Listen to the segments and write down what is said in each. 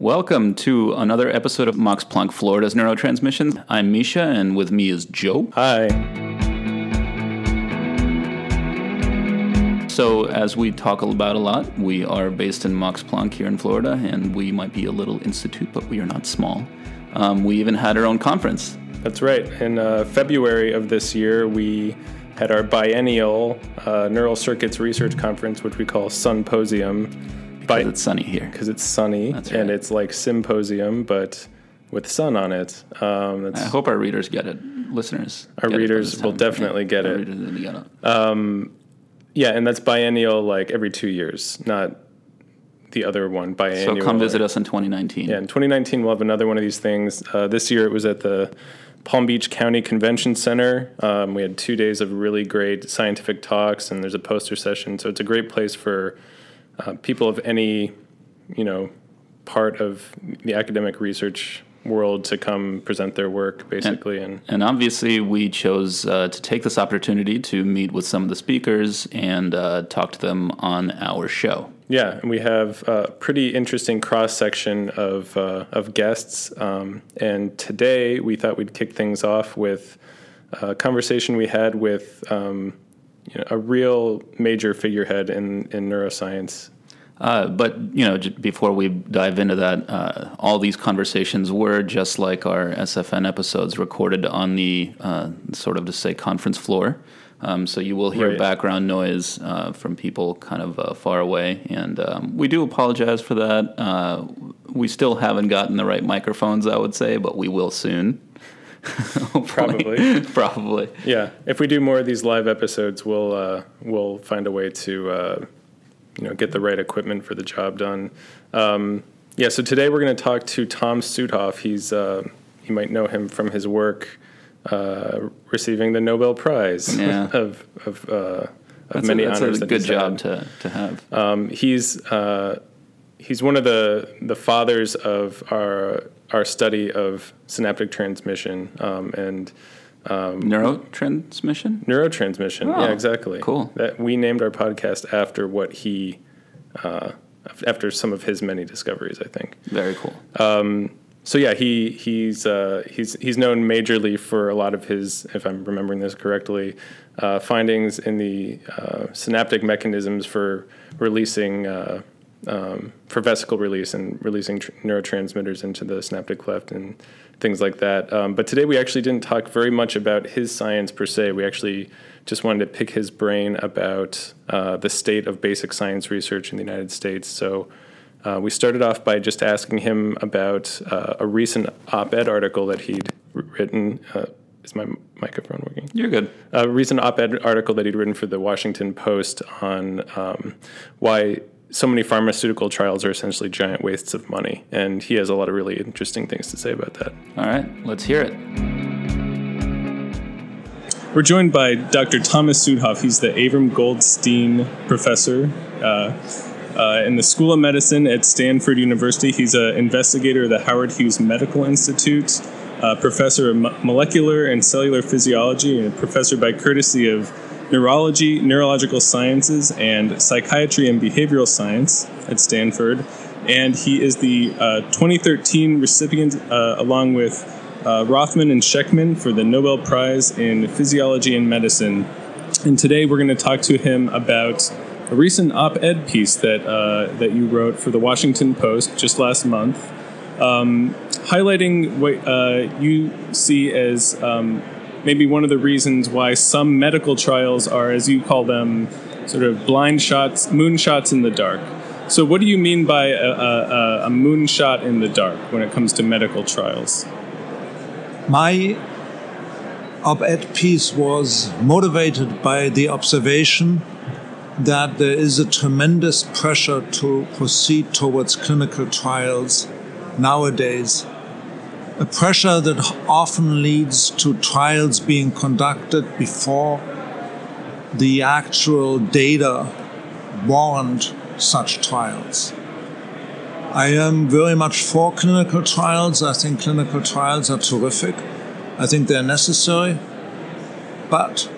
Welcome to another episode of Max Planck Florida's Neurotransmission. I'm Misha, and with me is Joe. Hi. So, as we talk about a lot, we are based in Max Planck here in Florida, and we might be a little institute, but we are not small. Um, we even had our own conference. That's right. In uh, February of this year, we had our biennial uh, Neural Circuits Research Conference, which we call Sunposium because it's sunny here. Because it's sunny, right. and it's like symposium, but with sun on it. Um, I hope our readers get it. Listeners, our readers will definitely get it. Get it. Um, yeah, and that's biennial, like every two years, not the other one biennial. So come visit us in 2019. Yeah, in 2019 we'll have another one of these things. Uh, this year it was at the Palm Beach County Convention Center. Um, we had two days of really great scientific talks, and there's a poster session. So it's a great place for uh, people of any, you know, part of the academic research world to come present their work, basically. And, and, and obviously, we chose uh, to take this opportunity to meet with some of the speakers and uh, talk to them on our show. Yeah, and we have a pretty interesting cross section of uh, of guests. Um, and today, we thought we'd kick things off with a conversation we had with. Um, you know, a real major figurehead in, in neuroscience. Uh, but you know, before we dive into that, uh, all these conversations were just like our SFN episodes, recorded on the uh, sort of to say conference floor. Um, so you will hear right. background noise uh, from people kind of uh, far away, and um, we do apologize for that. Uh, we still haven't gotten the right microphones, I would say, but we will soon. Probably. Probably. Yeah. If we do more of these live episodes, we'll uh, we'll find a way to uh, you know get the right equipment for the job done. Um, yeah. So today we're going to talk to Tom Südhof. He's uh, you might know him from his work uh, receiving the Nobel Prize yeah. of of, uh, of that's many a, that's honors. A that good job to to have. Um, he's uh, he's one of the the fathers of our our study of synaptic transmission um, and um, neurotransmission. Neurotransmission. Oh, yeah, exactly. Cool. That we named our podcast after what he, uh, after some of his many discoveries. I think. Very cool. Um, so yeah, he he's uh, he's he's known majorly for a lot of his, if I'm remembering this correctly, uh, findings in the uh, synaptic mechanisms for releasing uh, um, for vesicle release and releasing tr- neurotransmitters into the synaptic cleft and things like that. Um, but today we actually didn't talk very much about his science per se. We actually just wanted to pick his brain about uh, the state of basic science research in the United States. So uh, we started off by just asking him about uh, a recent op ed article that he'd written. Uh, is my microphone working? You're good. A recent op ed article that he'd written for the Washington Post on um, why so many pharmaceutical trials are essentially giant wastes of money. And he has a lot of really interesting things to say about that. All right, let's hear it. We're joined by Dr. Thomas Südhof. He's the Avram Goldstein Professor uh, uh, in the School of Medicine at Stanford University. He's an investigator of the Howard Hughes Medical Institute, uh, professor of molecular and cellular physiology, and a professor by courtesy of neurology, neurological sciences, and psychiatry and behavioral science at Stanford. And he is the uh, 2013 recipient, uh, along with uh, Rothman and Schekman, for the Nobel Prize in Physiology and Medicine. And today we're going to talk to him about a recent op-ed piece that uh, that you wrote for the Washington Post just last month, um, highlighting what uh, you see as um, maybe one of the reasons why some medical trials are, as you call them, sort of blind shots, moonshots in the dark. So, what do you mean by a, a, a moonshot in the dark when it comes to medical trials? My op ed piece was motivated by the observation that there is a tremendous pressure to proceed towards clinical trials nowadays a pressure that often leads to trials being conducted before the actual data warrant such trials. I am very much for clinical trials. I think clinical trials are terrific. I think they're necessary. But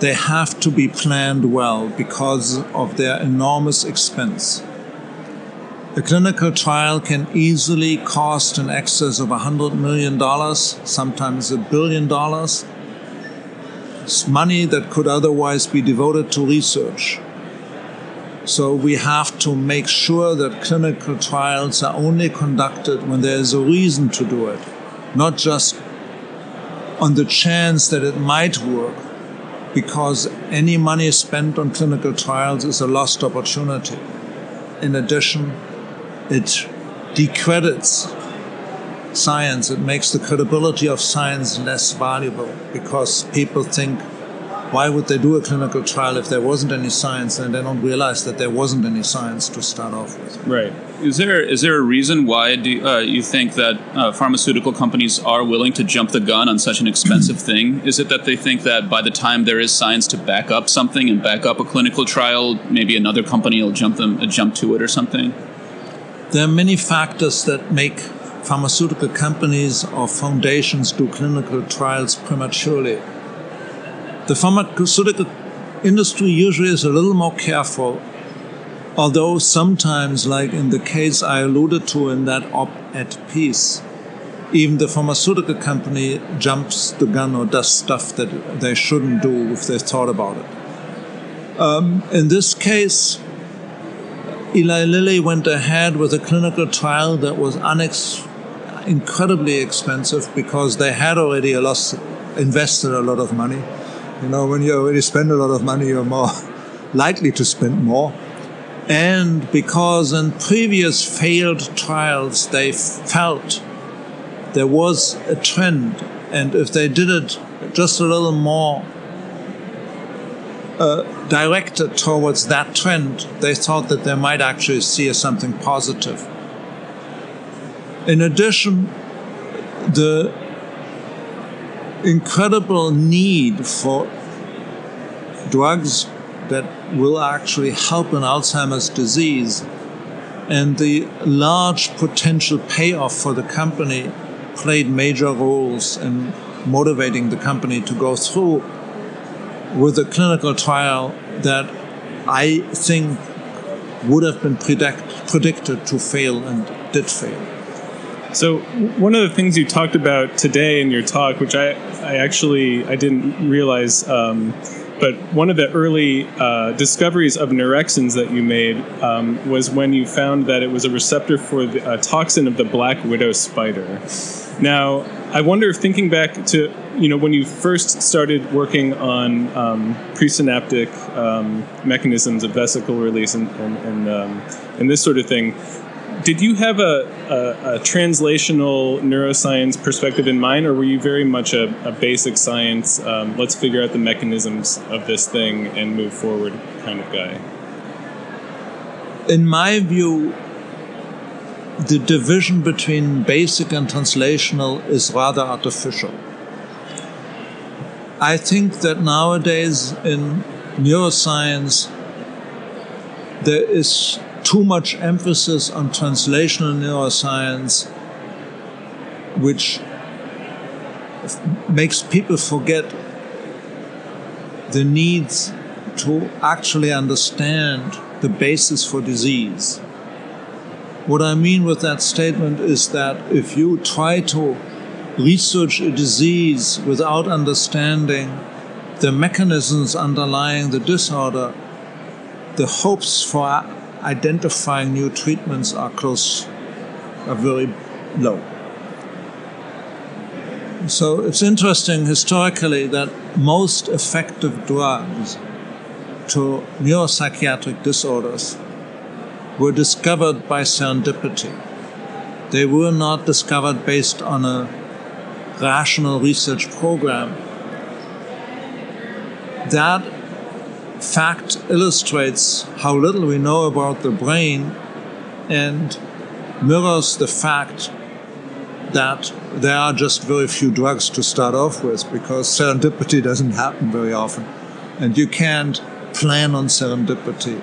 they have to be planned well because of their enormous expense. A clinical trial can easily cost in excess of $100 million, sometimes a billion dollars. It's money that could otherwise be devoted to research. So we have to make sure that clinical trials are only conducted when there is a reason to do it, not just on the chance that it might work, because any money spent on clinical trials is a lost opportunity. In addition, it decredits science, it makes the credibility of science less valuable because people think why would they do a clinical trial if there wasn't any science? And they don't realize that there wasn't any science to start off with. Right. Is there is there a reason why do uh, you think that uh, pharmaceutical companies are willing to jump the gun on such an expensive thing? Is it that they think that by the time there is science to back up something and back up a clinical trial maybe another company will jump them uh, jump to it or something there are many factors that make pharmaceutical companies or foundations do clinical trials prematurely the pharmaceutical industry usually is a little more careful, although sometimes, like in the case I alluded to in that op ed piece, even the pharmaceutical company jumps the gun or does stuff that they shouldn't do if they thought about it. Um, in this case, Eli Lilly went ahead with a clinical trial that was unex- incredibly expensive because they had already a loss, invested a lot of money you know, when you already spend a lot of money, you're more likely to spend more. And because in previous failed trials, they felt there was a trend, and if they did it just a little more uh, directed towards that trend, they thought that they might actually see something positive. In addition, the incredible need for drugs that will actually help in Alzheimer's disease and the large potential payoff for the company played major roles in motivating the company to go through with a clinical trial that I think would have been predict, predicted to fail and did fail. So one of the things you talked about today in your talk, which I, I actually I didn't realize, um, but one of the early uh, discoveries of neurexins that you made um, was when you found that it was a receptor for the uh, toxin of the black widow spider. Now, I wonder if thinking back to you know when you first started working on um, presynaptic um, mechanisms of vesicle release and and, and, um, and this sort of thing did you have a, a, a, translational neuroscience perspective in mind, or were you very much a, a basic science, um, let's figure out the mechanisms of this thing and move forward kind of guy? In my view, the division between basic and translational is rather artificial. I think that nowadays in neuroscience, there is too much emphasis on translational neuroscience, which makes people forget the needs to actually understand the basis for disease. What I mean with that statement is that if you try to research a disease without understanding the mechanisms underlying the disorder, the hopes for identifying new treatments are close, are very low. So it's interesting historically that most effective drugs to neuropsychiatric disorders were discovered by serendipity. They were not discovered based on a rational research program. That fact illustrates how little we know about the brain and mirrors the fact that there are just very few drugs to start off with because serendipity doesn't happen very often. And you can't plan on serendipity.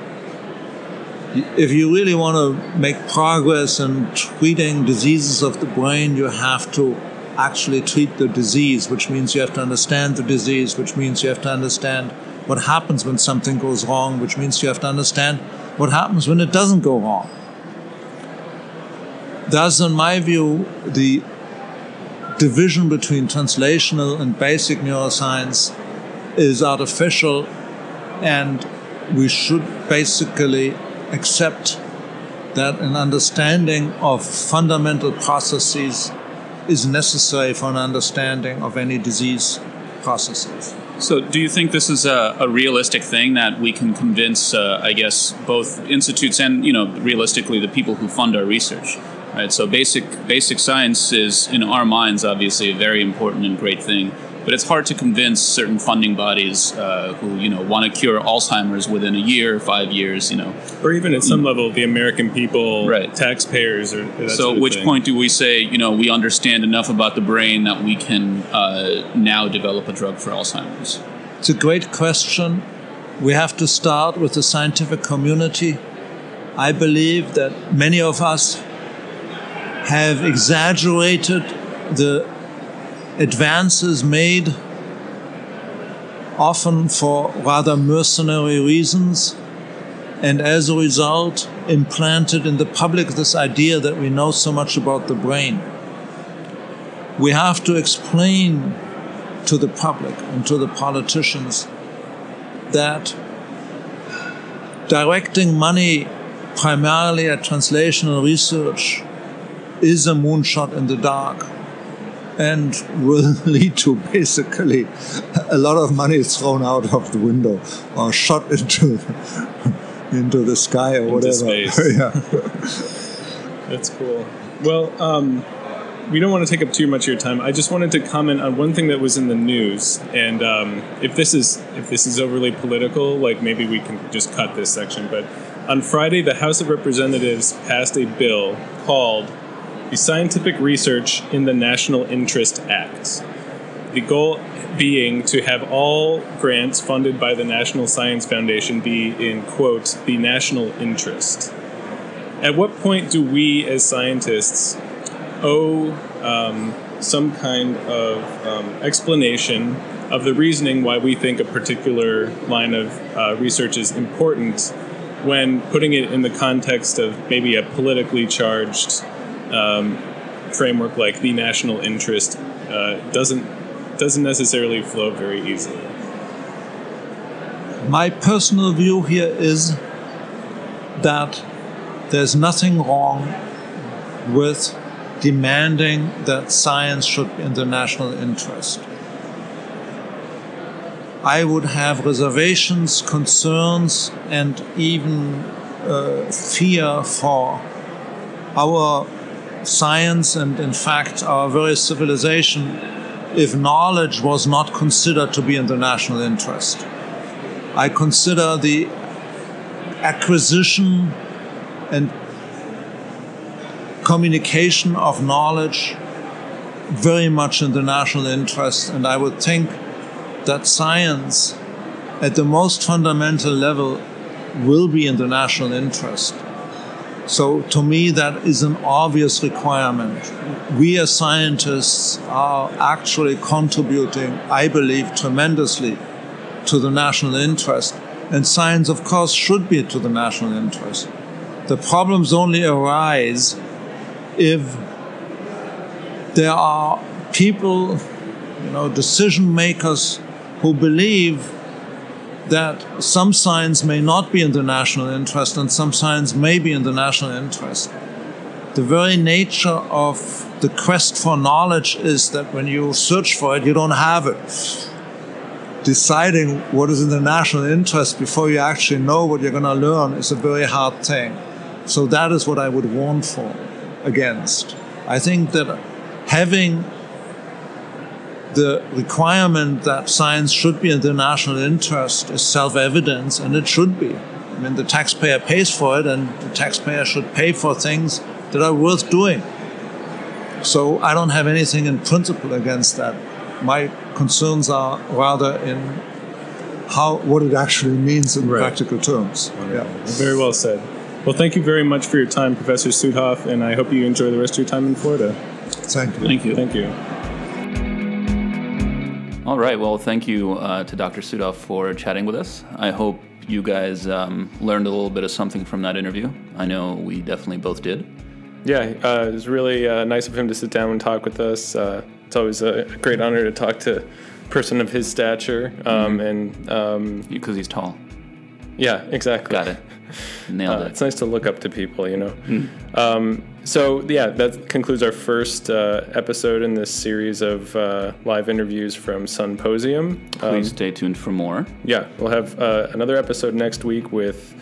If you really want to make progress in treating diseases of the brain, you have to actually treat the disease, which means you have to understand the disease, which means you have to understand what happens when something goes wrong, which means you have to understand what happens when it doesn't go wrong. Thus, in my view, the division between translational and basic neuroscience is artificial, and we should basically accept that an understanding of fundamental processes is necessary for an understanding of any disease processes. So, do you think this is a, a realistic thing that we can convince, uh, I guess, both institutes and, you know, realistically the people who fund our research? Right. So, basic basic science is, in our minds, obviously a very important and great thing but it's hard to convince certain funding bodies uh, who you know want to cure Alzheimer's within a year, five years, you know, or even at some mm. level the American people, right. taxpayers, or so. At which thing. point do we say you know we understand enough about the brain that we can uh, now develop a drug for Alzheimer's? It's a great question. We have to start with the scientific community. I believe that many of us have exaggerated the advances made often for rather mercenary reasons, and as a result, implanted in the public this idea that we know so much about the brain. We have to explain to the public and to the politicians that directing money primarily at translational research is a moonshot in the dark and will lead to basically a lot of money thrown out of the window or shot into into the sky or into whatever. yeah, that's cool. Well, um, we don't want to take up too much of your time. I just wanted to comment on one thing that was in the news, and um, if this is if this is overly political, like maybe we can just cut this section. But on Friday, the House of Representatives passed a bill called the Scientific Research in the National Interest Act. The goal being to have all grants funded by the National Science Foundation be in, quote, the national interest. At what point do we as scientists owe um, some kind of um, explanation of the reasoning why we think a particular line of uh, research is important when putting it in the context of maybe a politically charged um, framework like the national interest uh, doesn't doesn't necessarily flow very easily. My personal view here is that there's nothing wrong with demanding that science should be in the national interest. I would have reservations, concerns, and even uh, fear for our science and, in fact, our very civilization if knowledge was not considered to be in the national interest. I consider the acquisition and communication of knowledge very much in the national interest, and I would think that science, at the most fundamental level, will be in the national interest. So to me, that is an obvious requirement. We as scientists are actually contributing, I believe, tremendously to the national interest. And science, of course, should be to the national interest. The problems only arise if there are people, you know, decision makers who believe that some science may not be in the national interest and some science may be in the national interest. The very nature of the quest for knowledge is that when you search for it, you don't have it. Deciding what is in the national interest before you actually know what you're going to learn is a very hard thing. So that is what I would warn for against. I think that having the requirement that science should be in the national interest is self evident, and it should be. I mean, the taxpayer pays for it, and the taxpayer should pay for things that are worth doing. So I don't have anything in principle against that. My concerns are rather in how what it actually means in right. practical terms. Yeah. Very well said. Well, thank you very much for your time, Professor Südhof, and I hope you enjoy the rest of your time in Florida. Thank you. Thank you. Thank you. All right. Well, thank you uh, to Dr. Südhof for chatting with us. I hope you guys um, learned a little bit of something from that interview. I know we definitely both did. Yeah, uh, it was really uh, nice of him to sit down and talk with us. Uh, it's always a great honor to talk to a person of his stature, um, and um, Because he's tall. yeah, exactly. Got it. Nailed Uh, it. it's nice to look up to people, you know. Um, so yeah, that concludes our first uh, episode in this series of uh, live interviews from Sunposium. Um, Please stay tuned for more. yeah, we'll have uh, another episode next week with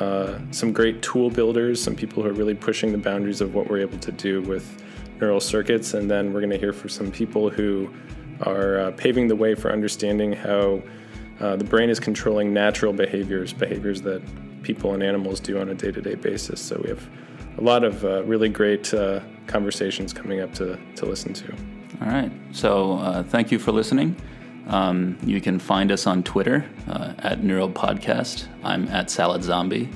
uh, some great tool builders, some people who are really pushing the boundaries of what we're able to do with neural circuits, and then we're going to hear from some people who are uh, paving the way for understanding how uh, the brain is controlling natural behaviors, behaviors that people and animals do on a day-to-day basis. So we have a lot of uh, really great uh, conversations coming up to, to listen to. All right. So uh, thank you for listening. Um, you can find us on Twitter uh, at Neural Podcast. I'm at Salad Zombie,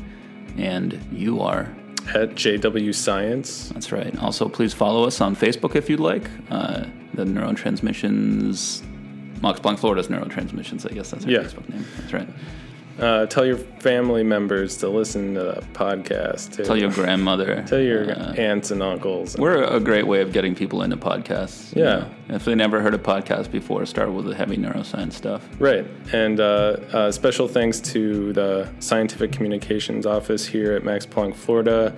and you are. At JW Science, That's right. Also, please follow us on Facebook if you'd like. Uh, the Neurotransmissions, Max Planck Florida's Neurotransmissions. I guess that's our Yeah. Facebook name. That's right. Uh, tell your family members to listen to the podcast. Too. Tell your grandmother. Tell your uh, aunts and uncles. We're a great way of getting people into podcasts. you Yeah. know. If they never heard a podcast before, start with the heavy neuroscience stuff. right. And uh, uh, special thanks to the Scientific Communications Office here at Max Planck, Florida,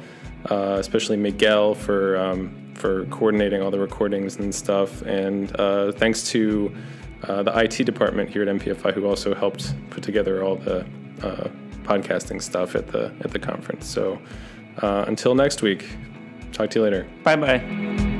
uh, especially Miguel for um, for coordinating all the recordings and stuff. And uh, thanks to uh, the IT department here at MPFI, who also helped put together all the uh, podcasting stuff at the at the conference. So uh, until next week, talk to you later. Bye bye.